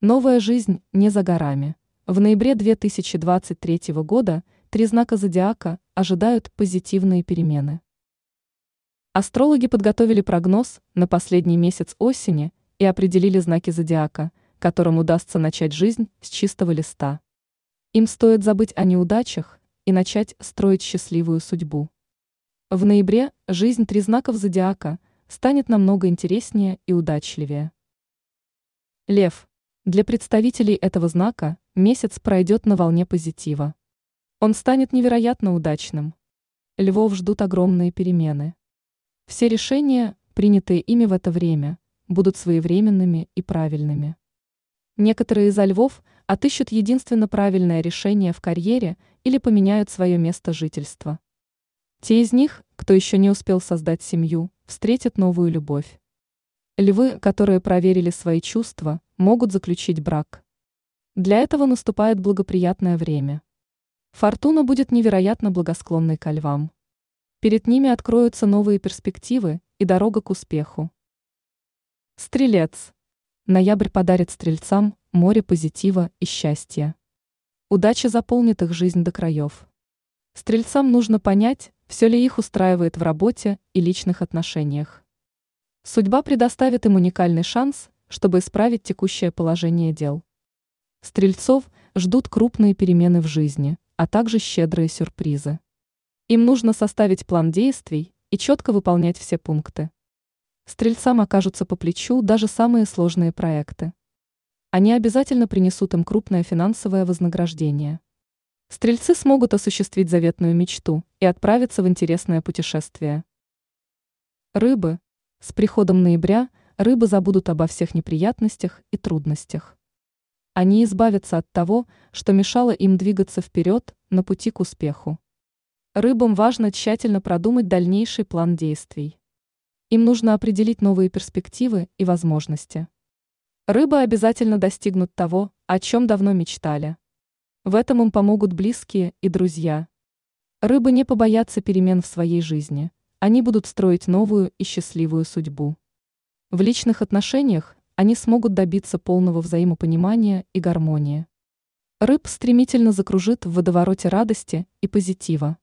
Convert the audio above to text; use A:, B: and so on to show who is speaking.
A: Новая жизнь не за горами. В ноябре 2023 года три знака зодиака ожидают позитивные перемены. Астрологи подготовили прогноз на последний месяц осени и определили знаки зодиака, которым удастся начать жизнь с чистого листа. Им стоит забыть о неудачах и начать строить счастливую судьбу. В ноябре жизнь три знаков зодиака станет намного интереснее и удачливее. Лев. Для представителей этого знака месяц пройдет на волне позитива. Он станет невероятно удачным. Львов ждут огромные перемены. Все решения, принятые ими в это время, будут своевременными и правильными. Некоторые из львов отыщут единственно правильное решение в карьере или поменяют свое место жительства. Те из них, кто еще не успел создать семью, встретят новую любовь. Львы, которые проверили свои чувства, могут заключить брак. Для этого наступает благоприятное время. Фортуна будет невероятно благосклонной ко львам. Перед ними откроются новые перспективы и дорога к успеху. Стрелец. Ноябрь подарит стрельцам море позитива и счастья. Удача заполнит их жизнь до краев. Стрельцам нужно понять, все ли их устраивает в работе и личных отношениях. Судьба предоставит им уникальный шанс, чтобы исправить текущее положение дел. Стрельцов ждут крупные перемены в жизни, а также щедрые сюрпризы. Им нужно составить план действий и четко выполнять все пункты. Стрельцам окажутся по плечу даже самые сложные проекты. Они обязательно принесут им крупное финансовое вознаграждение. Стрельцы смогут осуществить заветную мечту и отправиться в интересное путешествие. Рыбы, с приходом ноября рыбы забудут обо всех неприятностях и трудностях. Они избавятся от того, что мешало им двигаться вперед на пути к успеху. Рыбам важно тщательно продумать дальнейший план действий. Им нужно определить новые перспективы и возможности. Рыбы обязательно достигнут того, о чем давно мечтали. В этом им помогут близкие и друзья. Рыбы не побоятся перемен в своей жизни – они будут строить новую и счастливую судьбу. В личных отношениях они смогут добиться полного взаимопонимания и гармонии. Рыб стремительно закружит в водовороте радости и позитива.